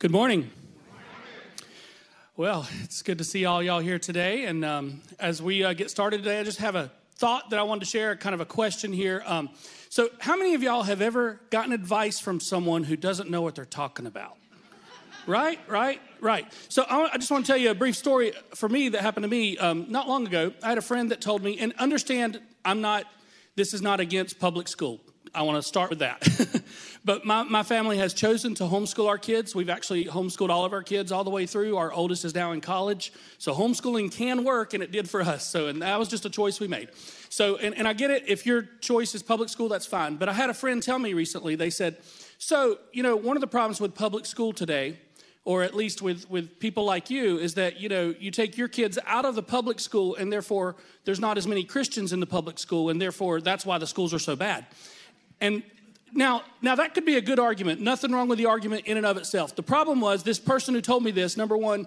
Good morning. Well, it's good to see all y'all here today. And um, as we uh, get started today, I just have a thought that I wanted to share, kind of a question here. Um, so, how many of y'all have ever gotten advice from someone who doesn't know what they're talking about? right, right, right. So, I, I just want to tell you a brief story for me that happened to me um, not long ago. I had a friend that told me, and understand, I'm not, this is not against public school. I want to start with that. but my, my family has chosen to homeschool our kids. We've actually homeschooled all of our kids all the way through. Our oldest is now in college. So homeschooling can work, and it did for us. So, and that was just a choice we made. So, and, and I get it. If your choice is public school, that's fine. But I had a friend tell me recently, they said, so, you know, one of the problems with public school today or at least with, with people like you, is that you know you take your kids out of the public school, and therefore there's not as many Christians in the public school, and therefore that's why the schools are so bad. And now, now that could be a good argument. Nothing wrong with the argument in and of itself. The problem was this person who told me this, number one,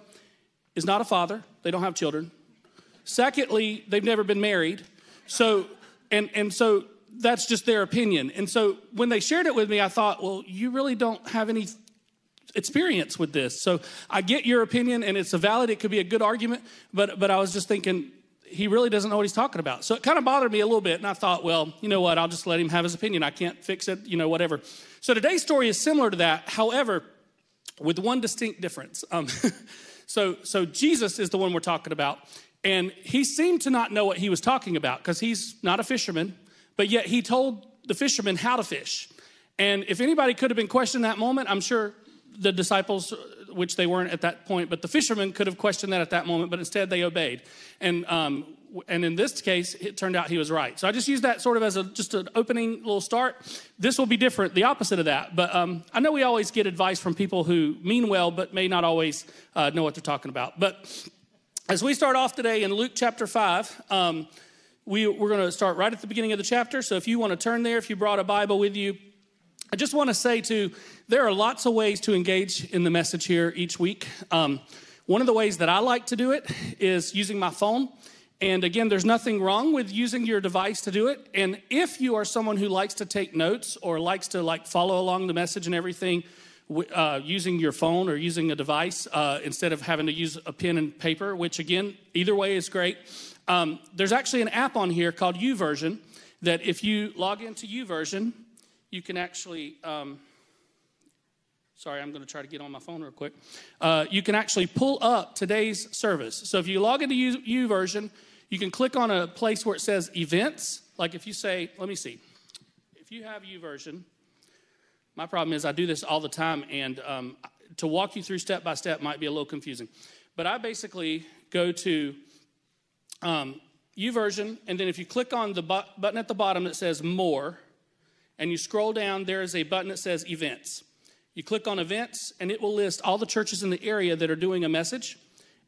is not a father. They don't have children. Secondly, they've never been married. So, and, and so that's just their opinion. And so when they shared it with me, I thought, well, you really don't have any experience with this. So I get your opinion and it's a valid, it could be a good argument, but but I was just thinking, he really doesn't know what he's talking about. So it kind of bothered me a little bit. And I thought, well, you know what? I'll just let him have his opinion. I can't fix it, you know, whatever. So today's story is similar to that. However, with one distinct difference. Um, so, so Jesus is the one we're talking about. And he seemed to not know what he was talking about because he's not a fisherman, but yet he told the fishermen how to fish. And if anybody could have been questioned that moment, I'm sure the disciples which they weren't at that point, but the fishermen could have questioned that at that moment, but instead they obeyed. And, um, and in this case, it turned out he was right. So I just used that sort of as a, just an opening little start. This will be different, the opposite of that. But um, I know we always get advice from people who mean well, but may not always uh, know what they're talking about. But as we start off today in Luke chapter 5, um, we, we're going to start right at the beginning of the chapter. So if you want to turn there, if you brought a Bible with you, I just want to say, too, there are lots of ways to engage in the message here each week. Um, one of the ways that I like to do it is using my phone. And again, there's nothing wrong with using your device to do it. And if you are someone who likes to take notes or likes to like follow along the message and everything, uh, using your phone or using a device uh, instead of having to use a pen and paper, which again, either way is great. Um, there's actually an app on here called YouVersion that if you log into YouVersion, you can actually, um, sorry, I'm going to try to get on my phone real quick. Uh, you can actually pull up today's service. So if you log into U, YouVersion, you can click on a place where it says events. Like if you say, let me see, if you have YouVersion, my problem is I do this all the time, and um, to walk you through step by step might be a little confusing. But I basically go to um, version, and then if you click on the bu- button at the bottom that says More, and you scroll down, there is a button that says Events. You click on Events, and it will list all the churches in the area that are doing a message.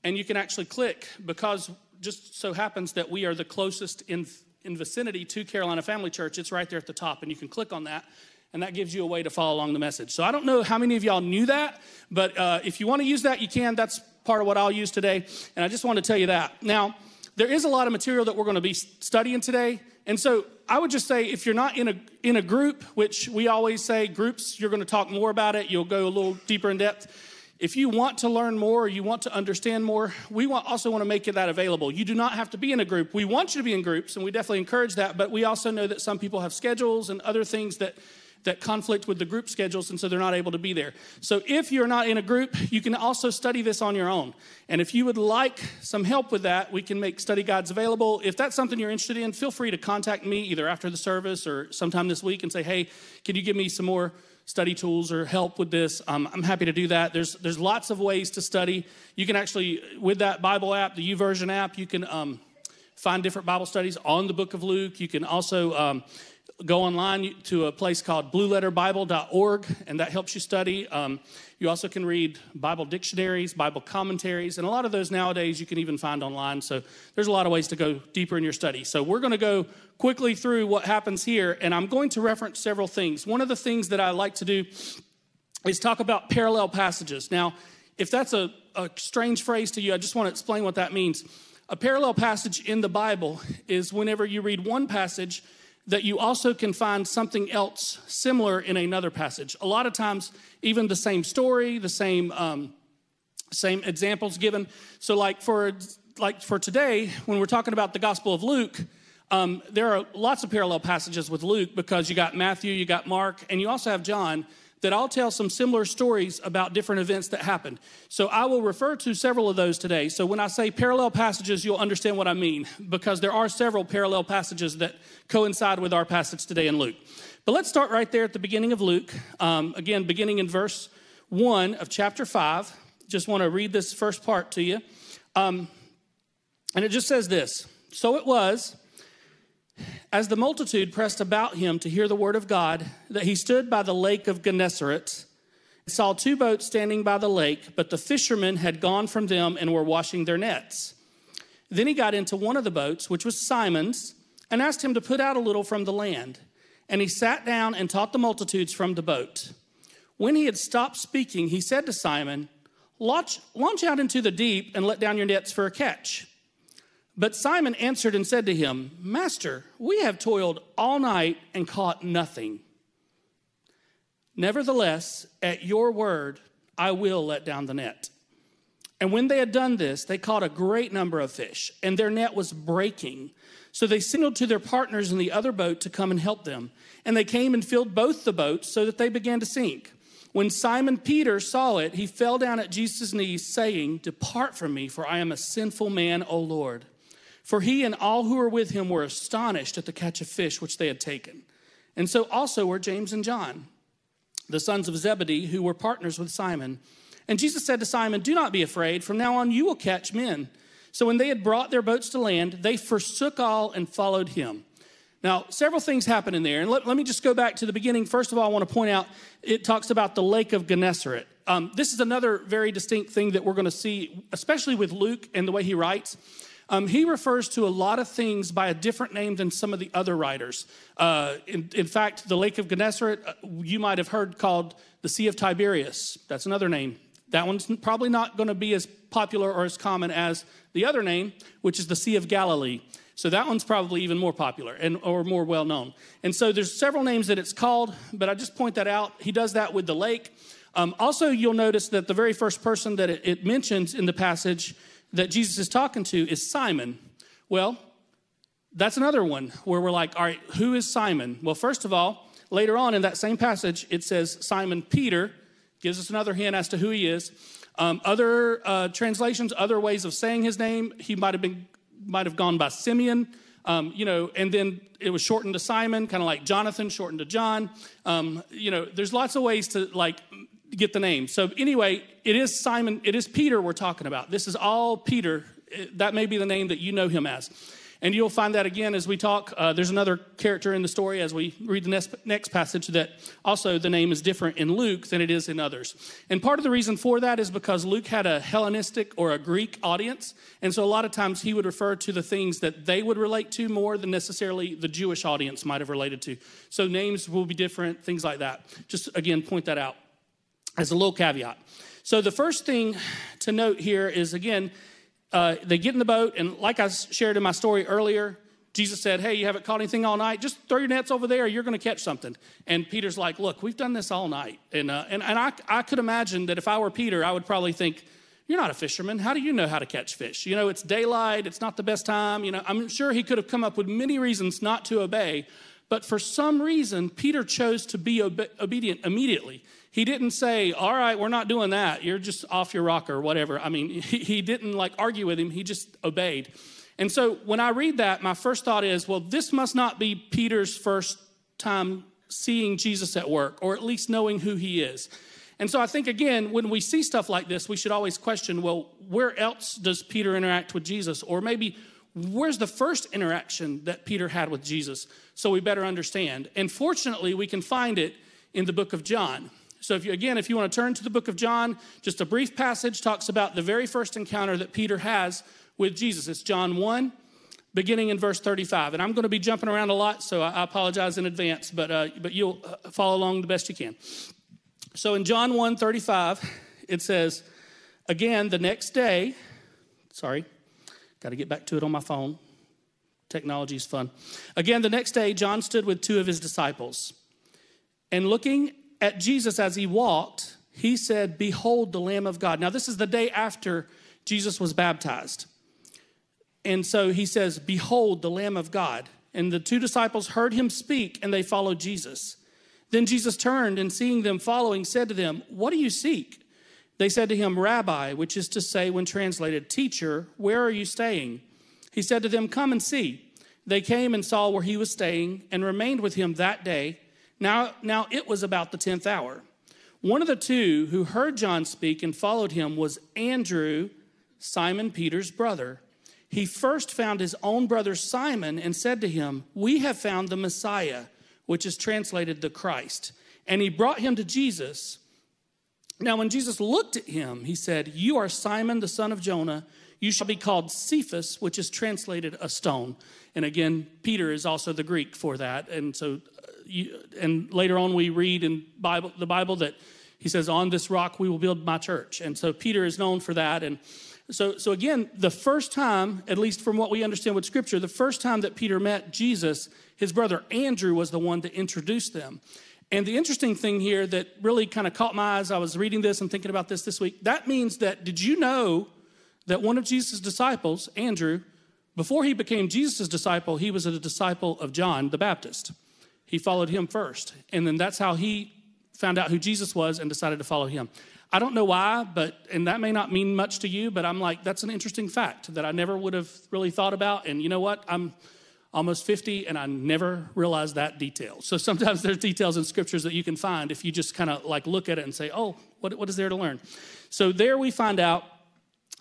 And you can actually click because just so happens that we are the closest in, in vicinity to Carolina Family Church. It's right there at the top, and you can click on that and that gives you a way to follow along the message. So I don't know how many of y'all knew that, but uh, if you want to use that, you can. That's part of what I'll use today, and I just want to tell you that. Now, there is a lot of material that we're going to be studying today, and so I would just say if you're not in a in a group, which we always say groups, you're going to talk more about it. You'll go a little deeper in depth. If you want to learn more or you want to understand more, we want, also want to make that available. You do not have to be in a group. We want you to be in groups, and we definitely encourage that. But we also know that some people have schedules and other things that that conflict with the group schedules, and so they're not able to be there. So if you're not in a group, you can also study this on your own. And if you would like some help with that, we can make study guides available. If that's something you're interested in, feel free to contact me either after the service or sometime this week and say, hey, can you give me some more study tools or help with this? Um, I'm happy to do that. There's, there's lots of ways to study. You can actually, with that Bible app, the YouVersion app, you can um, find different Bible studies on the book of Luke. You can also um, go online to a place called blueletterbible.org, and that helps you study. Um, you also can read Bible dictionaries, Bible commentaries, and a lot of those nowadays you can even find online. So there's a lot of ways to go deeper in your study. So we're going to go quickly through what happens here, and I'm going to reference several things. One of the things that I like to do is talk about parallel passages. Now, if that's a, a strange phrase to you, I just want to explain what that means. A parallel passage in the Bible is whenever you read one passage that you also can find something else similar in another passage. A lot of times, even the same story, the same um, same examples given. So, like for like for today, when we're talking about the Gospel of Luke, um, there are lots of parallel passages with Luke because you got Matthew, you got Mark, and you also have John that I'll tell some similar stories about different events that happened. So I will refer to several of those today. So when I say parallel passages, you'll understand what I mean because there are several parallel passages that coincide with our passage today in Luke. But let's start right there at the beginning of Luke. Um, again, beginning in verse 1 of chapter 5. Just want to read this first part to you. Um, and it just says this So it was as the multitude pressed about him to hear the word of God, that he stood by the lake of Gennesaret, saw two boats standing by the lake, but the fishermen had gone from them and were washing their nets. Then he got into one of the boats, which was Simon's, and asked him to put out a little from the land. And he sat down and taught the multitudes from the boat. When he had stopped speaking, he said to Simon, Launch, launch out into the deep and let down your nets for a catch. But Simon answered and said to him, Master, we have toiled all night and caught nothing. Nevertheless, at your word, I will let down the net. And when they had done this, they caught a great number of fish, and their net was breaking. So they signaled to their partners in the other boat to come and help them. And they came and filled both the boats so that they began to sink. When Simon Peter saw it, he fell down at Jesus' knees, saying, Depart from me, for I am a sinful man, O Lord. For he and all who were with him were astonished at the catch of fish which they had taken. And so also were James and John, the sons of Zebedee, who were partners with Simon. And Jesus said to Simon, Do not be afraid. From now on, you will catch men. So when they had brought their boats to land, they forsook all and followed him. Now, several things happen in there. And let, let me just go back to the beginning. First of all, I want to point out it talks about the lake of Gennesaret. Um, this is another very distinct thing that we're going to see, especially with Luke and the way he writes. Um, he refers to a lot of things by a different name than some of the other writers. Uh, in, in, fact, the Lake of Gennesaret, uh, you might have heard called the Sea of Tiberias. That's another name. That one's probably not going to be as popular or as common as the other name, which is the Sea of Galilee. So that one's probably even more popular and or more well known. And so there's several names that it's called, but I just point that out. He does that with the lake. Um, also, you'll notice that the very first person that it, it mentions in the passage that Jesus is talking to is Simon. Well, that's another one where we're like, all right, who is Simon? Well, first of all, later on in that same passage, it says Simon Peter, gives us another hint as to who he is. Um, other uh, translations, other ways of saying his name, he might have been, might have gone by Simeon. Um, you know, and then it was shortened to Simon, kind of like Jonathan, shortened to John. Um, you know, there's lots of ways to like get the name. So anyway, it is Simon, it is Peter we're talking about. This is all Peter. That may be the name that you know him as. And you'll find that again as we talk. Uh, there's another character in the story as we read the next, next passage that also the name is different in Luke than it is in others. And part of the reason for that is because Luke had a Hellenistic or a Greek audience. And so a lot of times he would refer to the things that they would relate to more than necessarily the Jewish audience might have related to. So names will be different, things like that. Just again, point that out as a little caveat. So, the first thing to note here is again, uh, they get in the boat, and like I shared in my story earlier, Jesus said, Hey, you haven't caught anything all night? Just throw your nets over there, you're going to catch something. And Peter's like, Look, we've done this all night. And, uh, and, and I, I could imagine that if I were Peter, I would probably think, You're not a fisherman. How do you know how to catch fish? You know, it's daylight, it's not the best time. You know, I'm sure he could have come up with many reasons not to obey. But for some reason, Peter chose to be obe- obedient immediately. He didn't say, All right, we're not doing that. You're just off your rocker, or whatever. I mean, he, he didn't like argue with him, he just obeyed. And so when I read that, my first thought is, Well, this must not be Peter's first time seeing Jesus at work, or at least knowing who he is. And so I think, again, when we see stuff like this, we should always question well, where else does Peter interact with Jesus? Or maybe where's the first interaction that Peter had with Jesus? So we better understand. And fortunately, we can find it in the book of John. So, if you, again, if you want to turn to the book of John, just a brief passage talks about the very first encounter that Peter has with Jesus. It's John 1, beginning in verse 35. And I'm going to be jumping around a lot, so I apologize in advance, but, uh, but you'll uh, follow along the best you can. So, in John 1 35, it says, Again, the next day, sorry, got to get back to it on my phone. technology is fun. Again, the next day, John stood with two of his disciples. And looking at Jesus as he walked, he said, Behold the Lamb of God. Now, this is the day after Jesus was baptized. And so he says, Behold the Lamb of God. And the two disciples heard him speak, and they followed Jesus. Then Jesus turned and seeing them following, said to them, What do you seek? They said to him, Rabbi, which is to say, when translated, Teacher, where are you staying? He said to them, Come and see. They came and saw where he was staying and remained with him that day. Now, now it was about the tenth hour. One of the two who heard John speak and followed him was Andrew, Simon Peter's brother. He first found his own brother Simon and said to him, We have found the Messiah, which is translated the Christ. And he brought him to Jesus. Now, when Jesus looked at him, he said, You are Simon, the son of Jonah. You shall be called Cephas, which is translated a stone. And again, Peter is also the Greek for that. And so, and later on, we read in Bible, the Bible that he says, On this rock we will build my church. And so, Peter is known for that. And so, so again, the first time, at least from what we understand with Scripture, the first time that Peter met Jesus, his brother Andrew was the one to introduce them. And the interesting thing here that really kind of caught my eyes, I was reading this and thinking about this this week. That means that, did you know that one of Jesus' disciples, Andrew, before he became Jesus' disciple, he was a disciple of John the Baptist? He followed him first. And then that's how he found out who Jesus was and decided to follow him. I don't know why, but, and that may not mean much to you, but I'm like, that's an interesting fact that I never would have really thought about. And you know what? I'm almost 50 and I never realized that detail. So sometimes there's details in scriptures that you can find if you just kind of like look at it and say, oh, what, what is there to learn? So there we find out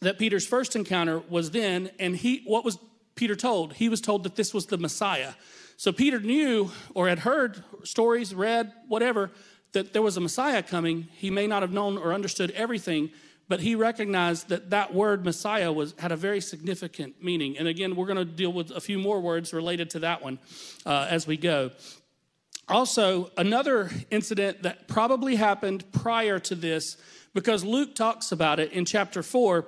that Peter's first encounter was then, and he, what was Peter told? He was told that this was the Messiah. So Peter knew or had heard stories, read, whatever, that there was a Messiah coming. He may not have known or understood everything, but he recognized that that word Messiah was had a very significant meaning. And again, we're going to deal with a few more words related to that one uh, as we go. Also, another incident that probably happened prior to this, because Luke talks about it in chapter four.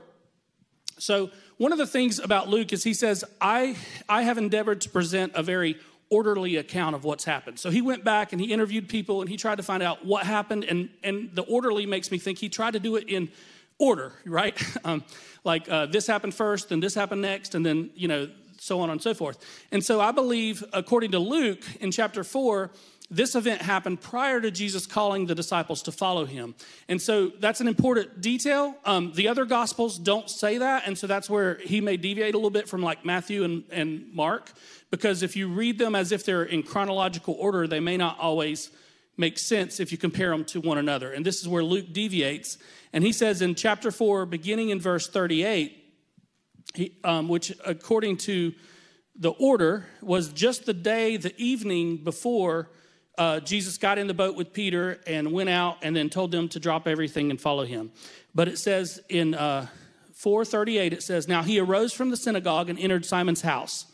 So, one of the things about Luke is he says, I, I have endeavored to present a very orderly account of what's happened. So he went back and he interviewed people and he tried to find out what happened. And, and the orderly makes me think he tried to do it in order, right? Um, like uh, this happened first, and this happened next, and then, you know, so on and so forth. And so I believe, according to Luke in chapter 4, this event happened prior to Jesus calling the disciples to follow him. And so that's an important detail. Um, the other gospels don't say that. And so that's where he may deviate a little bit from like Matthew and, and Mark, because if you read them as if they're in chronological order, they may not always make sense if you compare them to one another. And this is where Luke deviates. And he says in chapter 4, beginning in verse 38, he, um, which according to the order was just the day, the evening before uh, Jesus got in the boat with Peter and went out and then told them to drop everything and follow him. But it says in uh, 438, it says, Now he arose from the synagogue and entered Simon's house.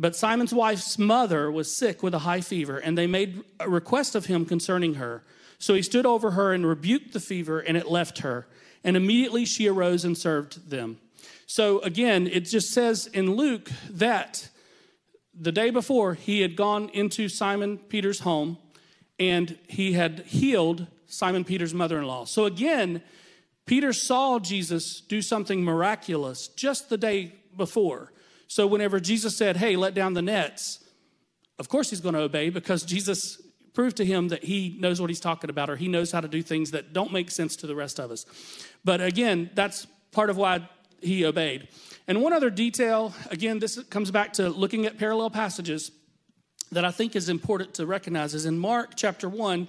But Simon's wife's mother was sick with a high fever, and they made a request of him concerning her. So he stood over her and rebuked the fever, and it left her. And immediately she arose and served them. So again, it just says in Luke that the day before he had gone into Simon Peter's home and he had healed Simon Peter's mother in law. So again, Peter saw Jesus do something miraculous just the day before. So whenever Jesus said, Hey, let down the nets, of course he's going to obey because Jesus proved to him that he knows what he's talking about or he knows how to do things that don't make sense to the rest of us. But again, that's part of why he obeyed. And one other detail, again, this comes back to looking at parallel passages that I think is important to recognize is in Mark chapter 1,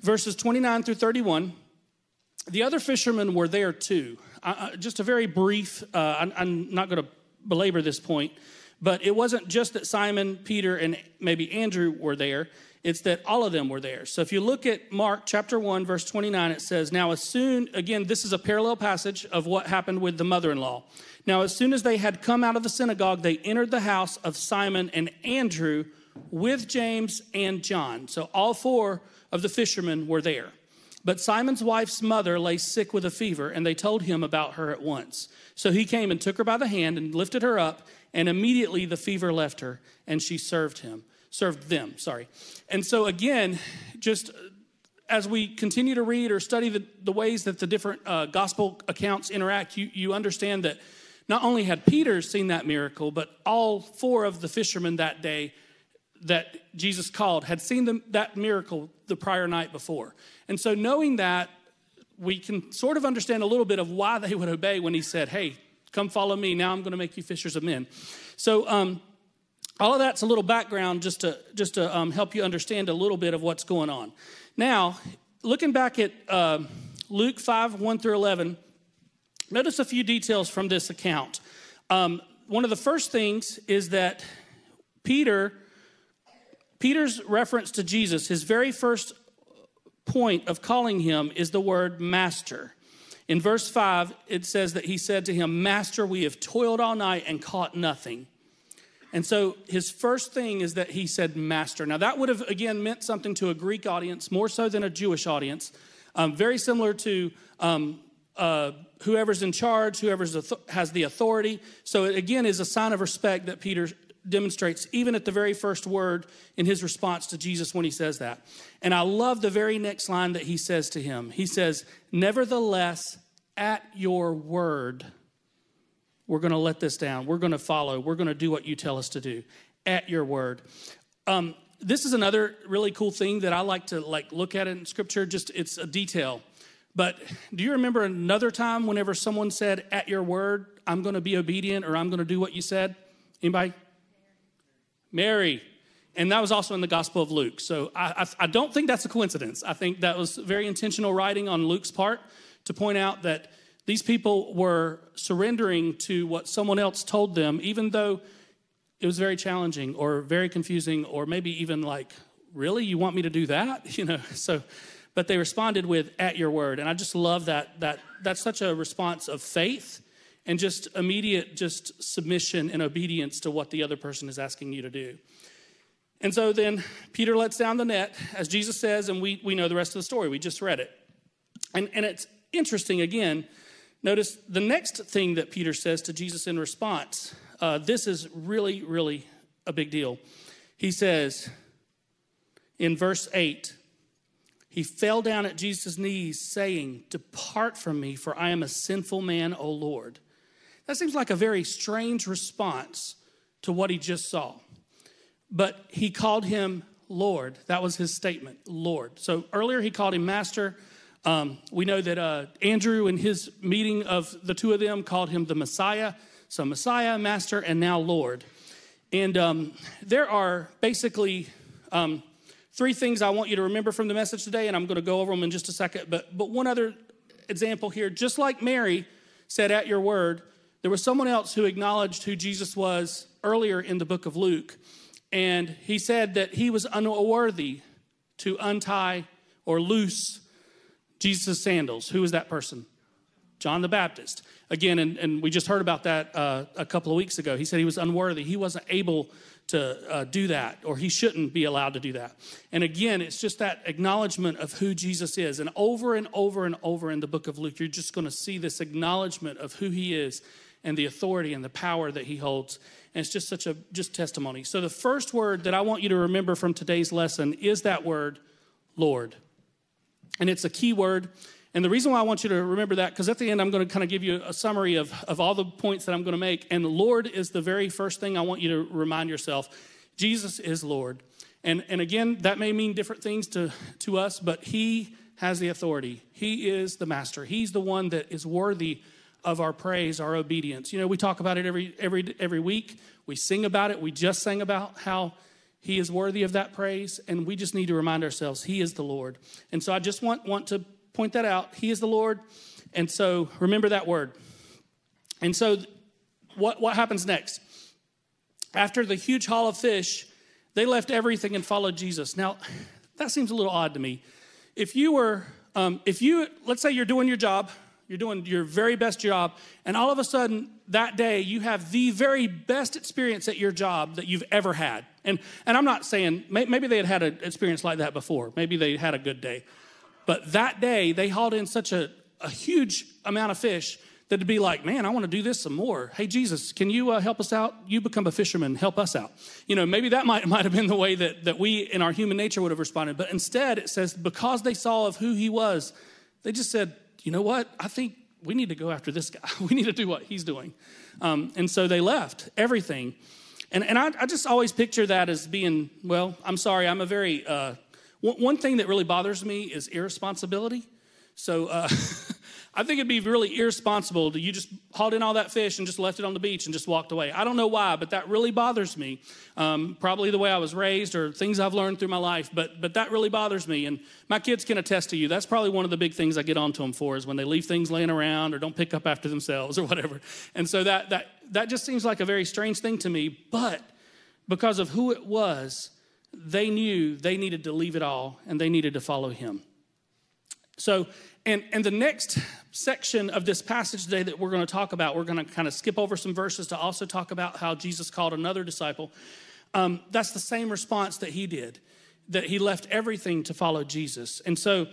verses 29 through 31. The other fishermen were there too. Just a very brief, uh, I'm, I'm not going to belabor this point, but it wasn't just that Simon, Peter, and maybe Andrew were there. It's that all of them were there. So if you look at Mark chapter 1, verse 29, it says, Now, as soon, again, this is a parallel passage of what happened with the mother in law. Now, as soon as they had come out of the synagogue, they entered the house of Simon and Andrew with James and John. So all four of the fishermen were there. But Simon's wife's mother lay sick with a fever, and they told him about her at once. So he came and took her by the hand and lifted her up, and immediately the fever left her, and she served him, served them, sorry. And so again, just as we continue to read or study the, the ways that the different uh, gospel accounts interact, you, you understand that not only had Peter seen that miracle, but all four of the fishermen that day that Jesus called had seen the, that miracle the prior night before. And so, knowing that, we can sort of understand a little bit of why they would obey when he said, Hey, come follow me. Now I'm going to make you fishers of men. So, um, all of that's a little background just to, just to um, help you understand a little bit of what's going on. Now, looking back at uh, Luke 5 1 through 11, notice a few details from this account. Um, one of the first things is that Peter Peter's reference to Jesus, his very first point of calling him is the word master. In verse 5, it says that he said to him, Master, we have toiled all night and caught nothing. And so his first thing is that he said, Master. Now, that would have, again, meant something to a Greek audience, more so than a Jewish audience. Um, very similar to um, uh, whoever's in charge, whoever has the authority. So, it again is a sign of respect that Peter demonstrates even at the very first word in his response to Jesus when he says that. And I love the very next line that he says to him. He says, Nevertheless, at your word, we're going to let this down. We're going to follow. We're going to do what you tell us to do. At your word. Um, this is another really cool thing that I like to like look at in scripture. Just it's a detail. But do you remember another time whenever someone said, "At your word, I'm going to be obedient," or "I'm going to do what you said"? Anybody? Mary. And that was also in the Gospel of Luke. So I, I, I, don't think that's a coincidence. I think that was very intentional writing on Luke's part to point out that these people were surrendering to what someone else told them, even though it was very challenging or very confusing, or maybe even like, really, you want me to do that? You know, so, but they responded with, at your word. And I just love that, that that's such a response of faith and just immediate just submission and obedience to what the other person is asking you to do. And so then Peter lets down the net, as Jesus says, and we, we know the rest of the story. We just read it. And, and it's interesting, again, notice the next thing that Peter says to Jesus in response. Uh, this is really, really a big deal. He says in verse 8, he fell down at Jesus' knees, saying, Depart from me, for I am a sinful man, O Lord. That seems like a very strange response to what he just saw. But he called him Lord. That was his statement, Lord. So earlier he called him Master. Um, we know that uh, Andrew, in his meeting of the two of them, called him the Messiah. So Messiah, Master, and now Lord. And um, there are basically um, three things I want you to remember from the message today, and I'm going to go over them in just a second. But, but one other example here just like Mary said, At your word, there was someone else who acknowledged who Jesus was earlier in the book of Luke, and he said that he was unworthy to untie or loose Jesus' sandals. Who was that person? John the Baptist. Again, and, and we just heard about that uh, a couple of weeks ago. He said he was unworthy. He wasn't able to uh, do that, or he shouldn't be allowed to do that. And again, it's just that acknowledgement of who Jesus is. And over and over and over in the book of Luke, you're just going to see this acknowledgement of who he is and the authority and the power that he holds. And it's just such a just testimony. So the first word that I want you to remember from today's lesson is that word, Lord. And it's a key word. And the reason why I want you to remember that, because at the end I'm going to kind of give you a summary of, of all the points that I'm going to make. And the Lord is the very first thing I want you to remind yourself. Jesus is Lord. And, and again, that may mean different things to, to us, but He has the authority. He is the master. He's the one that is worthy of our praise, our obedience. You know, we talk about it every every every week. We sing about it. We just sang about how he is worthy of that praise, and we just need to remind ourselves he is the Lord. And so I just want want to point that out. He is the Lord, and so remember that word. And so, what what happens next? After the huge haul of fish, they left everything and followed Jesus. Now, that seems a little odd to me. If you were, um, if you, let's say you're doing your job, you're doing your very best job, and all of a sudden that day you have the very best experience at your job that you've ever had. And, and I'm not saying, maybe they had had an experience like that before, maybe they had a good day. But that day, they hauled in such a, a huge amount of fish that to be like, man, I want to do this some more. Hey, Jesus, can you uh, help us out? You become a fisherman, help us out. You know, maybe that might, might have been the way that, that we in our human nature would have responded. But instead, it says, because they saw of who he was, they just said, you know what? I think we need to go after this guy. We need to do what he's doing. Um, and so they left everything. And, and I, I, just always picture that as being, well, I'm sorry, I'm a very, uh, one, one thing that really bothers me is irresponsibility. So uh, I think it'd be really irresponsible to you just hauled in all that fish and just left it on the beach and just walked away. I don't know why, but that really bothers me. Um, probably the way I was raised or things I've learned through my life, but but that really bothers me. And my kids can attest to you. That's probably one of the big things I get onto them for is when they leave things laying around or don't pick up after themselves or whatever. And so that that that just seems like a very strange thing to me. But because of who it was, they knew they needed to leave it all and they needed to follow him. So, and, and the next section of this passage today that we're going to talk about, we're going to kind of skip over some verses to also talk about how Jesus called another disciple. Um, that's the same response that he did, that he left everything to follow Jesus. And so,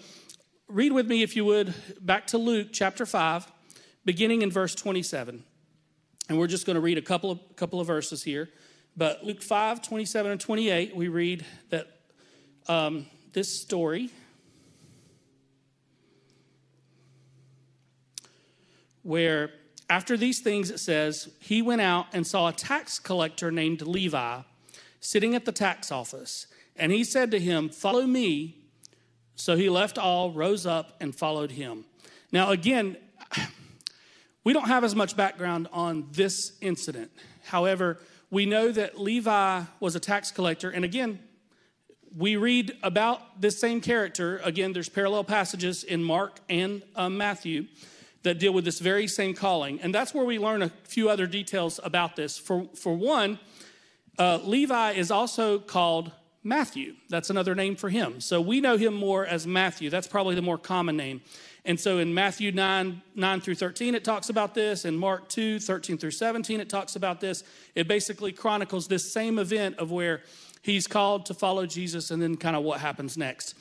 read with me, if you would, back to Luke chapter 5, beginning in verse 27. And we're just going to read a couple of, couple of verses here. But Luke 5, 27 and 28, we read that um, this story where after these things it says, he went out and saw a tax collector named Levi sitting at the tax office. And he said to him, Follow me. So he left all, rose up, and followed him. Now, again, we don't have as much background on this incident. However, we know that Levi was a tax collector. And again, we read about this same character. Again, there's parallel passages in Mark and uh, Matthew that deal with this very same calling. And that's where we learn a few other details about this. For, for one, uh, Levi is also called Matthew. That's another name for him. So we know him more as Matthew. That's probably the more common name. And so in Matthew 9, 9 through 13, it talks about this. In Mark 2, 13 through 17, it talks about this. It basically chronicles this same event of where he's called to follow Jesus and then kind of what happens next.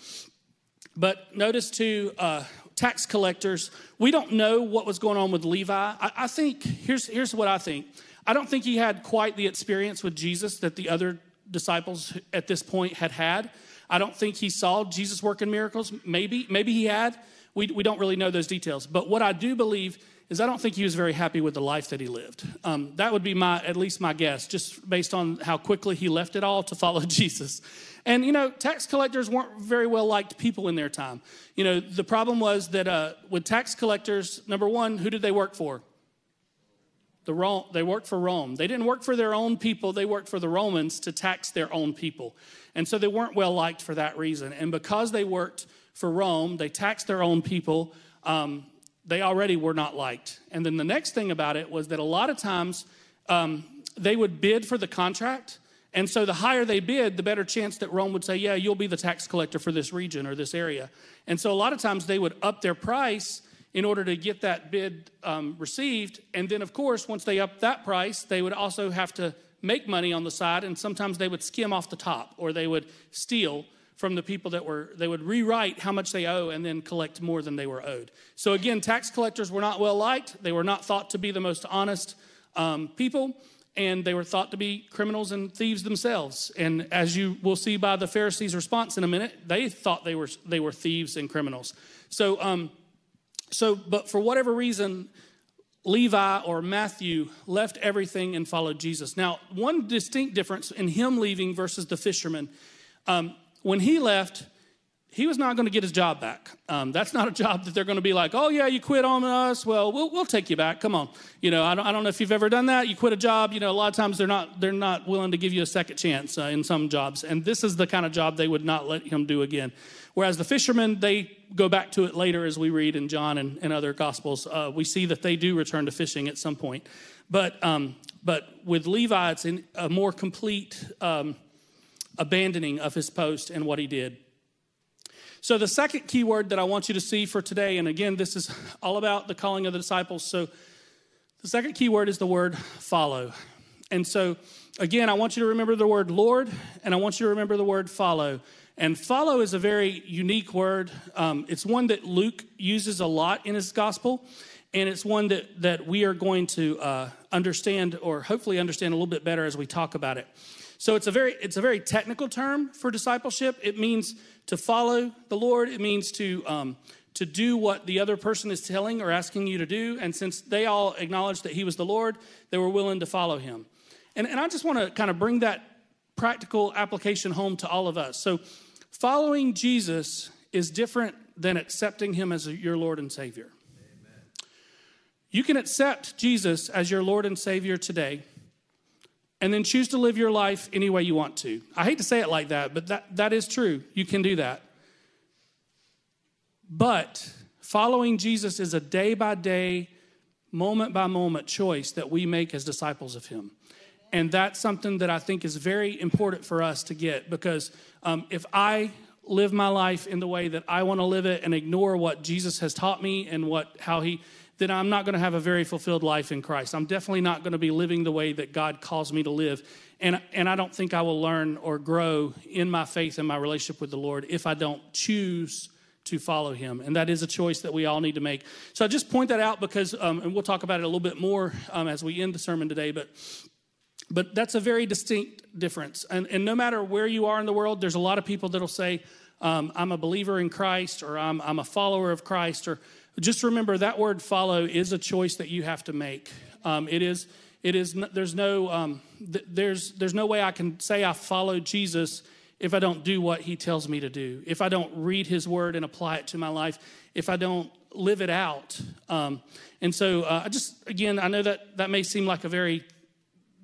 But notice too, uh, tax collectors. We don't know what was going on with Levi. I, I think, here's, here's what I think. I don't think he had quite the experience with Jesus that the other disciples at this point had had. I don't think he saw Jesus working miracles. Maybe, maybe he had. We, we don't really know those details. But what I do believe is I don't think he was very happy with the life that he lived. Um, that would be my, at least my guess, just based on how quickly he left it all to follow Jesus. And, you know, tax collectors weren't very well liked people in their time. You know, the problem was that uh, with tax collectors, number one, who did they work for? The Rome, they worked for Rome. They didn't work for their own people, they worked for the Romans to tax their own people. And so they weren't well liked for that reason. And because they worked for Rome, they taxed their own people, um, they already were not liked. And then the next thing about it was that a lot of times um, they would bid for the contract and so the higher they bid, the better chance that Rome would say, Yeah, you'll be the tax collector for this region or this area. And so a lot of times they would up their price in order to get that bid um, received. And then, of course, once they up that price, they would also have to make money on the side. And sometimes they would skim off the top or they would steal from the people that were, they would rewrite how much they owe and then collect more than they were owed. So again, tax collectors were not well liked. They were not thought to be the most honest um, people and they were thought to be criminals and thieves themselves. And as you will see by the Pharisees' response in a minute, they thought they were they were thieves and criminals. So, um, so, but for whatever reason, Levi or Matthew left everything and followed Jesus. Now, one distinct difference in him leaving versus the fishermen, um, when he left he was not going to get his job back. Um, that's not a job that they're going to be like, oh, yeah, you quit on us. Well, we'll, we'll take you back. Come on. You know, I don't, I don't know if you've ever done that. You quit a job. You know, a lot of times they're not, they're not willing to give you a second chance uh, in some jobs. And this is the kind of job they would not let him do again. Whereas the fishermen, they go back to it later as we read in John and, and other gospels. Uh, we see that they do return to fishing at some point. But, um, but with Levi, it's a more complete um, abandoning of his post and what he did. So, the second key word that I want you to see for today, and again, this is all about the calling of the disciples. So, the second key word is the word follow. And so, again, I want you to remember the word Lord, and I want you to remember the word follow. And follow is a very unique word. Um, it's one that Luke uses a lot in his gospel, and it's one that, that we are going to uh, understand or hopefully understand a little bit better as we talk about it. So it's a very it's a very technical term for discipleship. It means to follow the Lord. It means to um, to do what the other person is telling or asking you to do. And since they all acknowledged that He was the Lord, they were willing to follow Him. And, and I just want to kind of bring that practical application home to all of us. So following Jesus is different than accepting Him as your Lord and Savior. Amen. You can accept Jesus as your Lord and Savior today and then choose to live your life any way you want to. I hate to say it like that, but that, that is true. You can do that. But following Jesus is a day by day, moment by moment choice that we make as disciples of Him. And that's something that I think is very important for us to get because um, if I live my life in the way that I want to live it and ignore what Jesus has taught me and what how He then I'm not going to have a very fulfilled life in Christ. I'm definitely not going to be living the way that God calls me to live. And, and I don't think I will learn or grow in my faith and my relationship with the Lord if I don't choose to follow Him. And that is a choice that we all need to make. So I just point that out because, um, and we'll talk about it a little bit more um, as we end the sermon today, but. But that's a very distinct difference. And, and no matter where you are in the world, there's a lot of people that'll say, um, I'm a believer in Christ, or I'm, I'm a follower of Christ, or just remember that word follow is a choice that you have to make. Um, it is, it is, there's no, um, th- there's, there's no way I can say I follow Jesus if I don't do what he tells me to do, if I don't read his word and apply it to my life, if I don't live it out. Um, and so uh, I just, again, I know that that may seem like a very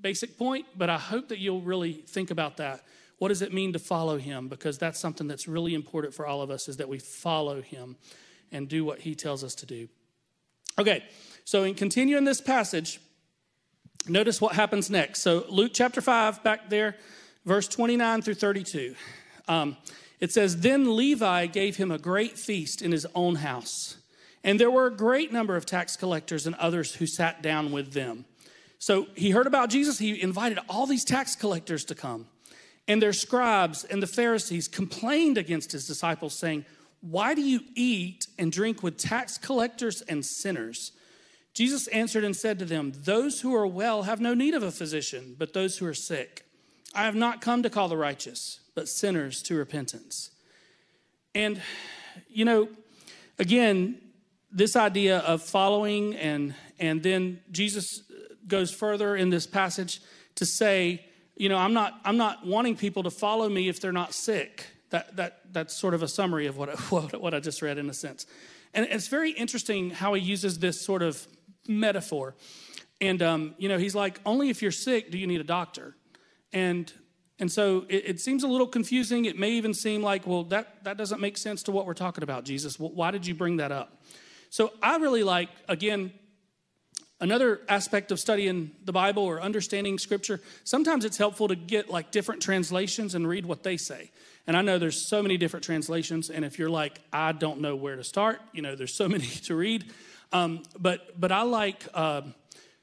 basic point, but I hope that you'll really think about that. What does it mean to follow him? Because that's something that's really important for all of us is that we follow him and do what he tells us to do. Okay, so in continuing this passage, notice what happens next. So, Luke chapter 5, back there, verse 29 through 32. Um, it says, Then Levi gave him a great feast in his own house. And there were a great number of tax collectors and others who sat down with them. So he heard about Jesus. He invited all these tax collectors to come. And their scribes and the Pharisees complained against his disciples, saying, why do you eat and drink with tax collectors and sinners? Jesus answered and said to them, Those who are well have no need of a physician, but those who are sick. I have not come to call the righteous, but sinners to repentance. And, you know, again, this idea of following, and, and then Jesus goes further in this passage to say, you know, I'm not, I'm not wanting people to follow me if they're not sick. That, that, that's sort of a summary of what, what, what I just read in a sense. And it's very interesting how he uses this sort of metaphor. And, um, you know, he's like, only if you're sick do you need a doctor. And, and so it, it, seems a little confusing. It may even seem like, well, that, that doesn't make sense to what we're talking about, Jesus. Why did you bring that up? So I really like, again, another aspect of studying the Bible or understanding scripture. Sometimes it's helpful to get like different translations and read what they say. And I know there's so many different translations, and if you're like, I don't know where to start, you know, there's so many to read. Um, but but I like uh,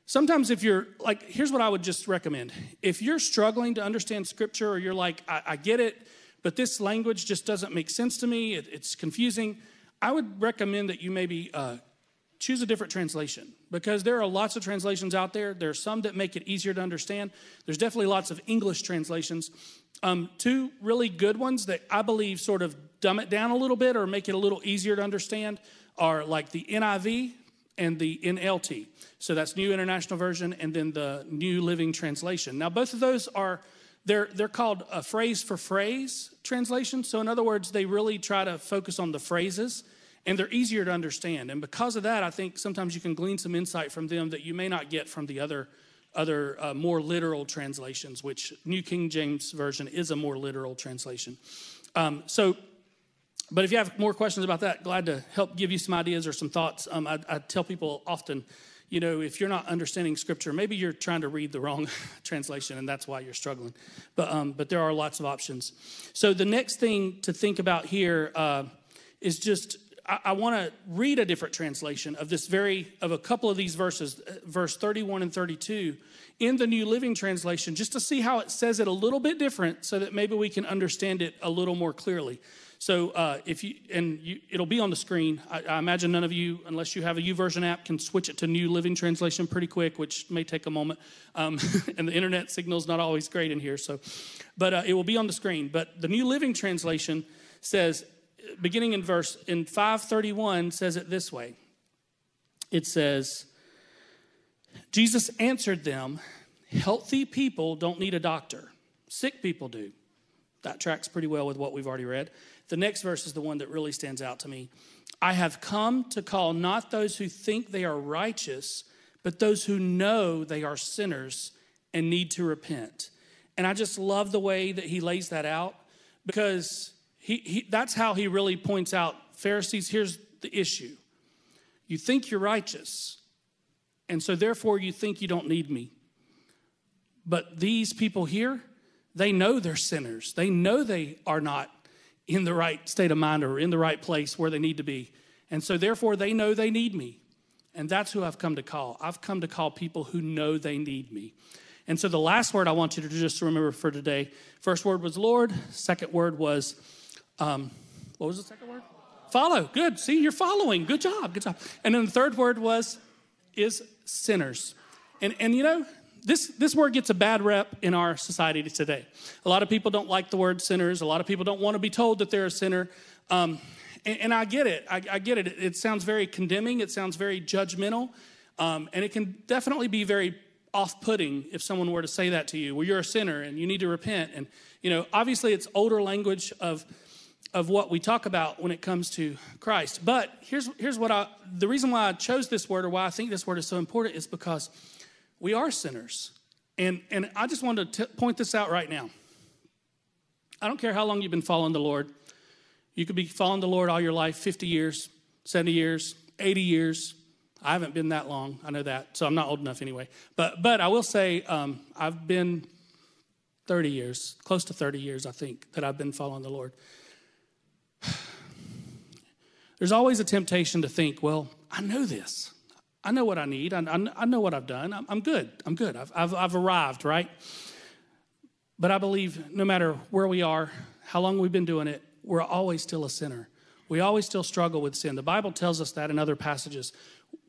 sometimes if you're like, here's what I would just recommend: if you're struggling to understand Scripture, or you're like, I, I get it, but this language just doesn't make sense to me, it, it's confusing. I would recommend that you maybe uh, choose a different translation because there are lots of translations out there. There are some that make it easier to understand. There's definitely lots of English translations. Um, two really good ones that I believe sort of dumb it down a little bit or make it a little easier to understand are like the NIV and the NLT. So that's New International Version and then the New Living Translation. Now, both of those are. They're, they're called a phrase for phrase translation. So, in other words, they really try to focus on the phrases and they're easier to understand. And because of that, I think sometimes you can glean some insight from them that you may not get from the other other uh, more literal translations, which New King James Version is a more literal translation. Um, so, but if you have more questions about that, glad to help give you some ideas or some thoughts. Um, I, I tell people often, you know, if you're not understanding Scripture, maybe you're trying to read the wrong translation, and that's why you're struggling. But um, but there are lots of options. So the next thing to think about here uh, is just I, I want to read a different translation of this very, of a couple of these verses, uh, verse 31 and 32 in the New Living Translation, just to see how it says it a little bit different so that maybe we can understand it a little more clearly. So uh, if you and you, it'll be on the screen. I, I, imagine none of you, unless you have a YouVersion app, can switch it to New Living Translation pretty quick, which may take a moment. Um, and the internet signal's not always great in here, so but uh, it will be on the screen. But the New Living Translation says, beginning in verse in 531, says it this way. It says, Jesus answered them, "Healthy people don't need a doctor; sick people do." That tracks pretty well with what we've already read. The next verse is the one that really stands out to me. I have come to call not those who think they are righteous, but those who know they are sinners and need to repent. And I just love the way that he lays that out because he, he, that's how he really points out Pharisees, here's the issue. You think you're righteous, and so therefore you think you don't need me. But these people here, they know they're sinners. They know they are not in the right state of mind or in the right place where they need to be. And so, therefore, they know they need me. And that's who I've come to call. I've come to call people who know they need me. And so, the last word I want you to just remember for today first word was Lord, second word was, um, what was the second word? Follow. Good. See, you're following. Good job. Good job. And then the third word was, is sinners. And, and you know, this, this word gets a bad rep in our society today. A lot of people don't like the word sinners. A lot of people don't want to be told that they're a sinner. Um, and, and, I get it. I, I get it. it. sounds very condemning. It sounds very judgmental. Um, and it can definitely be very off putting if someone were to say that to you. Well, you're a sinner and you need to repent. And, you know, obviously it's older language of, of what we talk about when it comes to Christ. But here's, here's what I, the reason why I chose this word or why I think this word is so important is because we are sinners. And, and I just want to t- point this out right now. I don't care how long you've been following the Lord. You could be following the Lord all your life 50 years, 70 years, 80 years. I haven't been that long. I know that. So I'm not old enough anyway. But, but I will say um, I've been 30 years, close to 30 years, I think, that I've been following the Lord. There's always a temptation to think, well, I know this. I know what I need. I, I, I know what I've done. I'm, I'm good. I'm good. I've, I've, I've arrived, right? But I believe no matter where we are, how long we've been doing it, we're always still a sinner. We always still struggle with sin. The Bible tells us that in other passages.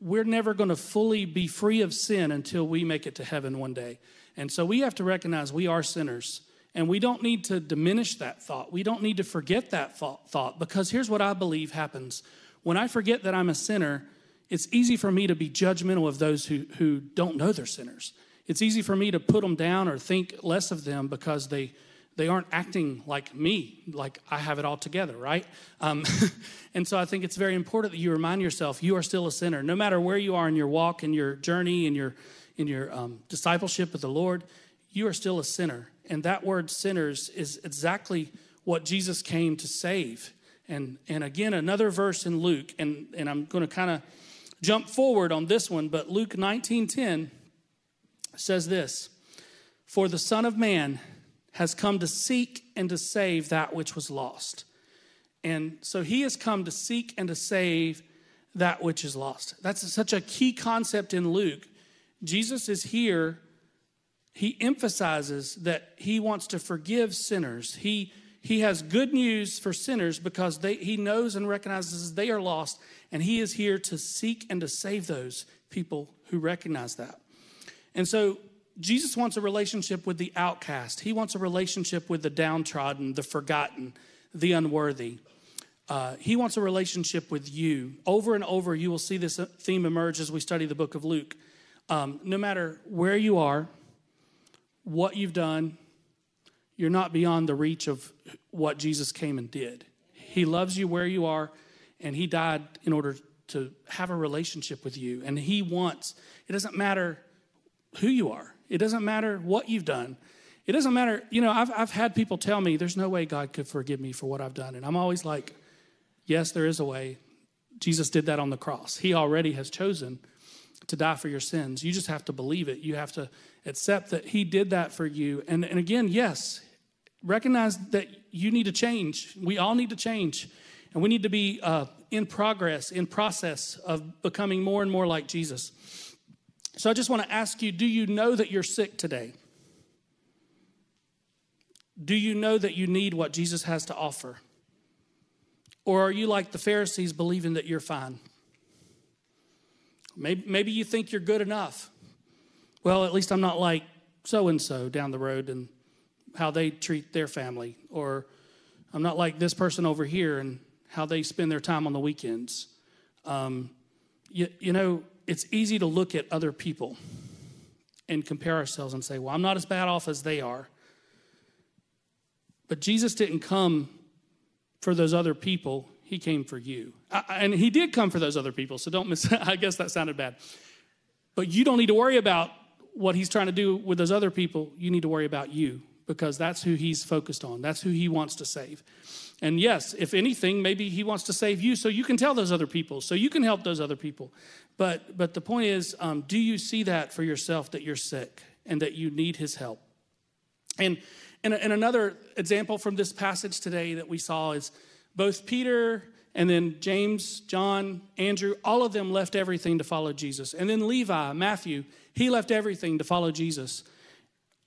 We're never going to fully be free of sin until we make it to heaven one day. And so we have to recognize we are sinners. And we don't need to diminish that thought. We don't need to forget that thought because here's what I believe happens. When I forget that I'm a sinner, it's easy for me to be judgmental of those who, who don't know they're sinners. It's easy for me to put them down or think less of them because they, they aren't acting like me, like I have it all together, right? Um, and so I think it's very important that you remind yourself you are still a sinner. No matter where you are in your walk, in your journey, in your, in your um, discipleship with the Lord, you are still a sinner. And that word sinners is exactly what Jesus came to save. And, and again, another verse in Luke, and, and I'm going to kind of jump forward on this one, but Luke 19:10 says this, "For the Son of Man has come to seek and to save that which was lost." And so he has come to seek and to save that which is lost. That's such a key concept in Luke. Jesus is here he emphasizes that he wants to forgive sinners. He he has good news for sinners because they, he knows and recognizes they are lost, and he is here to seek and to save those people who recognize that. And so Jesus wants a relationship with the outcast, he wants a relationship with the downtrodden, the forgotten, the unworthy. Uh, he wants a relationship with you. Over and over, you will see this theme emerge as we study the book of Luke. Um, no matter where you are, what you've done, you're not beyond the reach of what Jesus came and did. He loves you where you are, and He died in order to have a relationship with you. And He wants, it doesn't matter who you are, it doesn't matter what you've done. It doesn't matter, you know, I've, I've had people tell me there's no way God could forgive me for what I've done. And I'm always like, yes, there is a way. Jesus did that on the cross. He already has chosen to die for your sins. You just have to believe it. You have to accept that He did that for you. And, and again, yes, recognize that you need to change. We all need to change. And we need to be uh, in progress, in process of becoming more and more like Jesus. So I just want to ask you do you know that you're sick today? Do you know that you need what Jesus has to offer? Or are you like the Pharisees believing that you're fine? Maybe, maybe you think you're good enough. Well, at least I'm not like so and so down the road and how they treat their family. Or I'm not like this person over here and how they spend their time on the weekends. Um, you, you know, it's easy to look at other people and compare ourselves and say, well, I'm not as bad off as they are. But Jesus didn't come for those other people, He came for you. I, and He did come for those other people, so don't miss, I guess that sounded bad. But you don't need to worry about what He's trying to do with those other people. You need to worry about you because that's who He's focused on, that's who He wants to save. And yes, if anything, maybe He wants to save you so you can tell those other people, so you can help those other people. But, but the point is, um, do you see that for yourself that you're sick and that you need His help? And and, and another example from this passage today that we saw is both Peter and then James, John, Andrew, all of them left everything to follow Jesus. And then Levi, Matthew, he left everything to follow Jesus.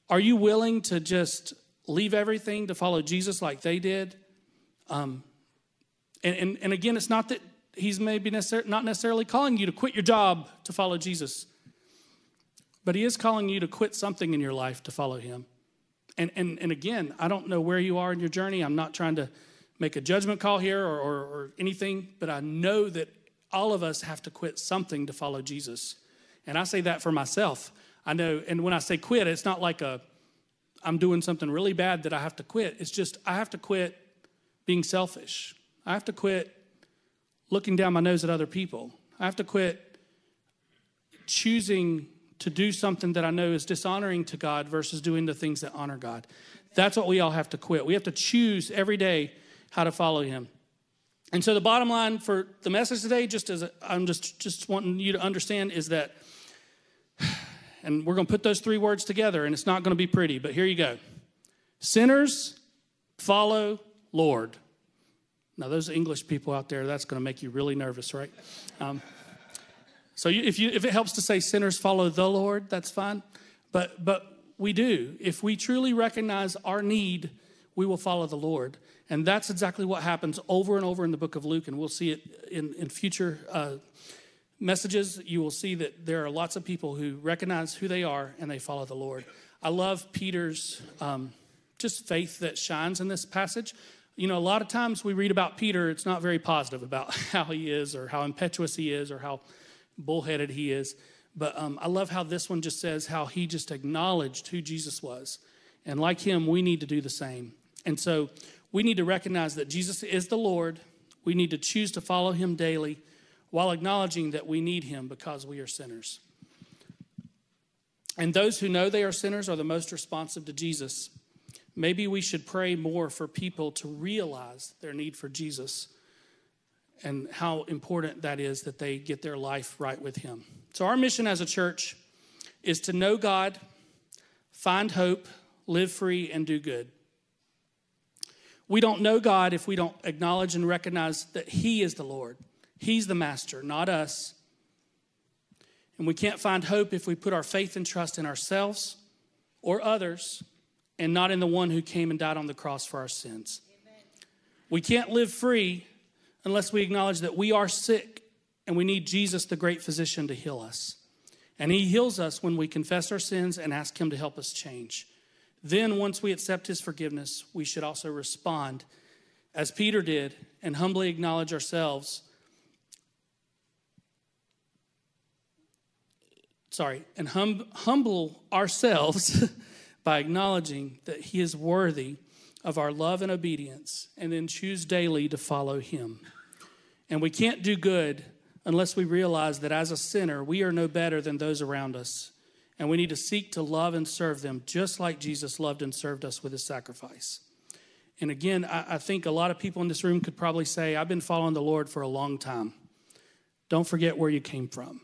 Are you willing to just leave everything to follow Jesus like they did? Um, and, and, and again, it's not that he's maybe necessar- not necessarily calling you to quit your job to follow Jesus, but he is calling you to quit something in your life to follow him. And, and, and again, I don't know where you are in your journey. I'm not trying to make a judgment call here or, or, or anything, but I know that all of us have to quit something to follow Jesus. And I say that for myself. I know, and when I say quit, it's not like a I'm doing something really bad that I have to quit. It's just I have to quit being selfish. I have to quit looking down my nose at other people. I have to quit choosing to do something that I know is dishonoring to God versus doing the things that honor God. That's what we all have to quit. We have to choose every day how to follow Him. And so the bottom line for the message today, just as I'm just just wanting you to understand, is that, and we're going to put those three words together, and it's not going to be pretty, but here you go: sinners follow Lord. Now, those English people out there, that's going to make you really nervous, right? Um, so you, if, you, if it helps to say sinners follow the Lord, that's fine. But, but we do. If we truly recognize our need, we will follow the Lord. And that's exactly what happens over and over in the book of Luke. And we'll see it in, in future uh, messages. You will see that there are lots of people who recognize who they are and they follow the Lord. I love Peter's um, just faith that shines in this passage. You know, a lot of times we read about Peter, it's not very positive about how he is or how impetuous he is or how bullheaded he is. But um, I love how this one just says how he just acknowledged who Jesus was. And like him, we need to do the same. And so we need to recognize that Jesus is the Lord. We need to choose to follow him daily while acknowledging that we need him because we are sinners. And those who know they are sinners are the most responsive to Jesus. Maybe we should pray more for people to realize their need for Jesus and how important that is that they get their life right with Him. So, our mission as a church is to know God, find hope, live free, and do good. We don't know God if we don't acknowledge and recognize that He is the Lord. He's the master, not us. And we can't find hope if we put our faith and trust in ourselves or others and not in the one who came and died on the cross for our sins. Amen. We can't live free unless we acknowledge that we are sick and we need Jesus, the great physician, to heal us. And He heals us when we confess our sins and ask Him to help us change. Then, once we accept His forgiveness, we should also respond as Peter did and humbly acknowledge ourselves. Sorry, and hum, humble ourselves by acknowledging that He is worthy of our love and obedience, and then choose daily to follow Him. And we can't do good unless we realize that as a sinner, we are no better than those around us. And we need to seek to love and serve them just like Jesus loved and served us with his sacrifice. And again, I, I think a lot of people in this room could probably say, I've been following the Lord for a long time. Don't forget where you came from.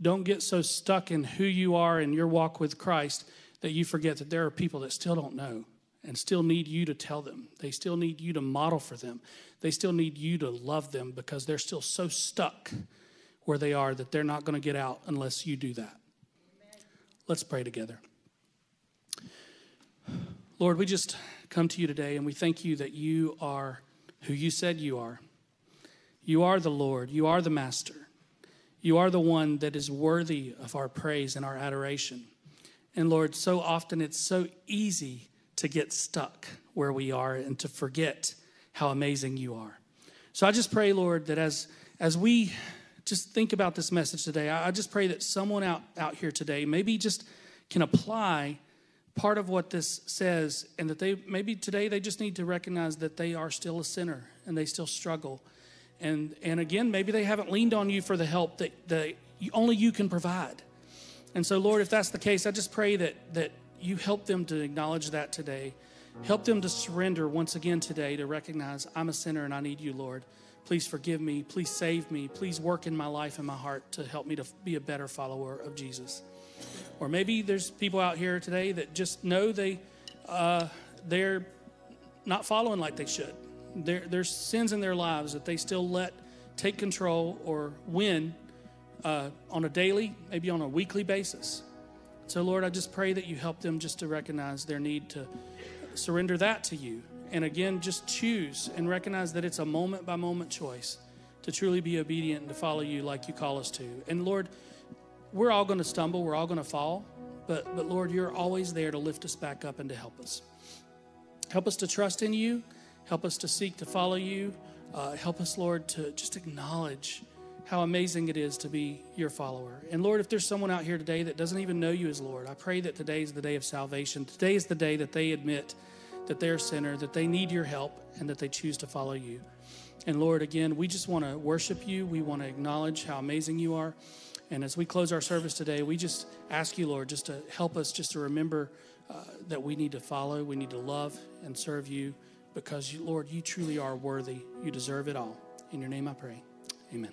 Don't get so stuck in who you are in your walk with Christ that you forget that there are people that still don't know and still need you to tell them. They still need you to model for them. They still need you to love them because they're still so stuck where they are that they're not going to get out unless you do that. Let's pray together. Lord, we just come to you today and we thank you that you are who you said you are. You are the Lord, you are the Master. You are the one that is worthy of our praise and our adoration. And Lord, so often it's so easy to get stuck where we are and to forget how amazing you are. So I just pray, Lord, that as as we just think about this message today, I, just pray that someone out, out here today maybe just can apply part of what this says and that they maybe today they just need to recognize that they are still a sinner and they still struggle. And and again maybe they haven't leaned on you for the help that, that only you can provide. And so lord if that's the case i just pray that that you help them to acknowledge that today help them to surrender once again today to recognize i'm a sinner and i need you lord please forgive me please save me please work in my life and my heart to help me to be a better follower of jesus or maybe there's people out here today that just know they uh, they're not following like they should. There, there's sins in their lives that they still let take control or win uh, on a daily, maybe on a weekly basis. So, Lord, I just pray that you help them just to recognize their need to surrender that to you. And again, just choose and recognize that it's a moment by moment choice to truly be obedient and to follow you like you call us to. And Lord, we're all going to stumble, we're all going to fall, but, but Lord, you're always there to lift us back up and to help us. Help us to trust in you, help us to seek to follow you. Uh, help us, Lord, to just acknowledge how amazing it is to be your follower. And Lord, if there's someone out here today that doesn't even know you as Lord, I pray that today is the day of salvation. Today is the day that they admit that they're a sinner, that they need your help, and that they choose to follow you. And Lord, again, we just want to worship you. We want to acknowledge how amazing you are. And as we close our service today, we just ask you, Lord, just to help us just to remember uh, that we need to follow, we need to love and serve you because, you, Lord, you truly are worthy. You deserve it all. In your name I pray. Amen.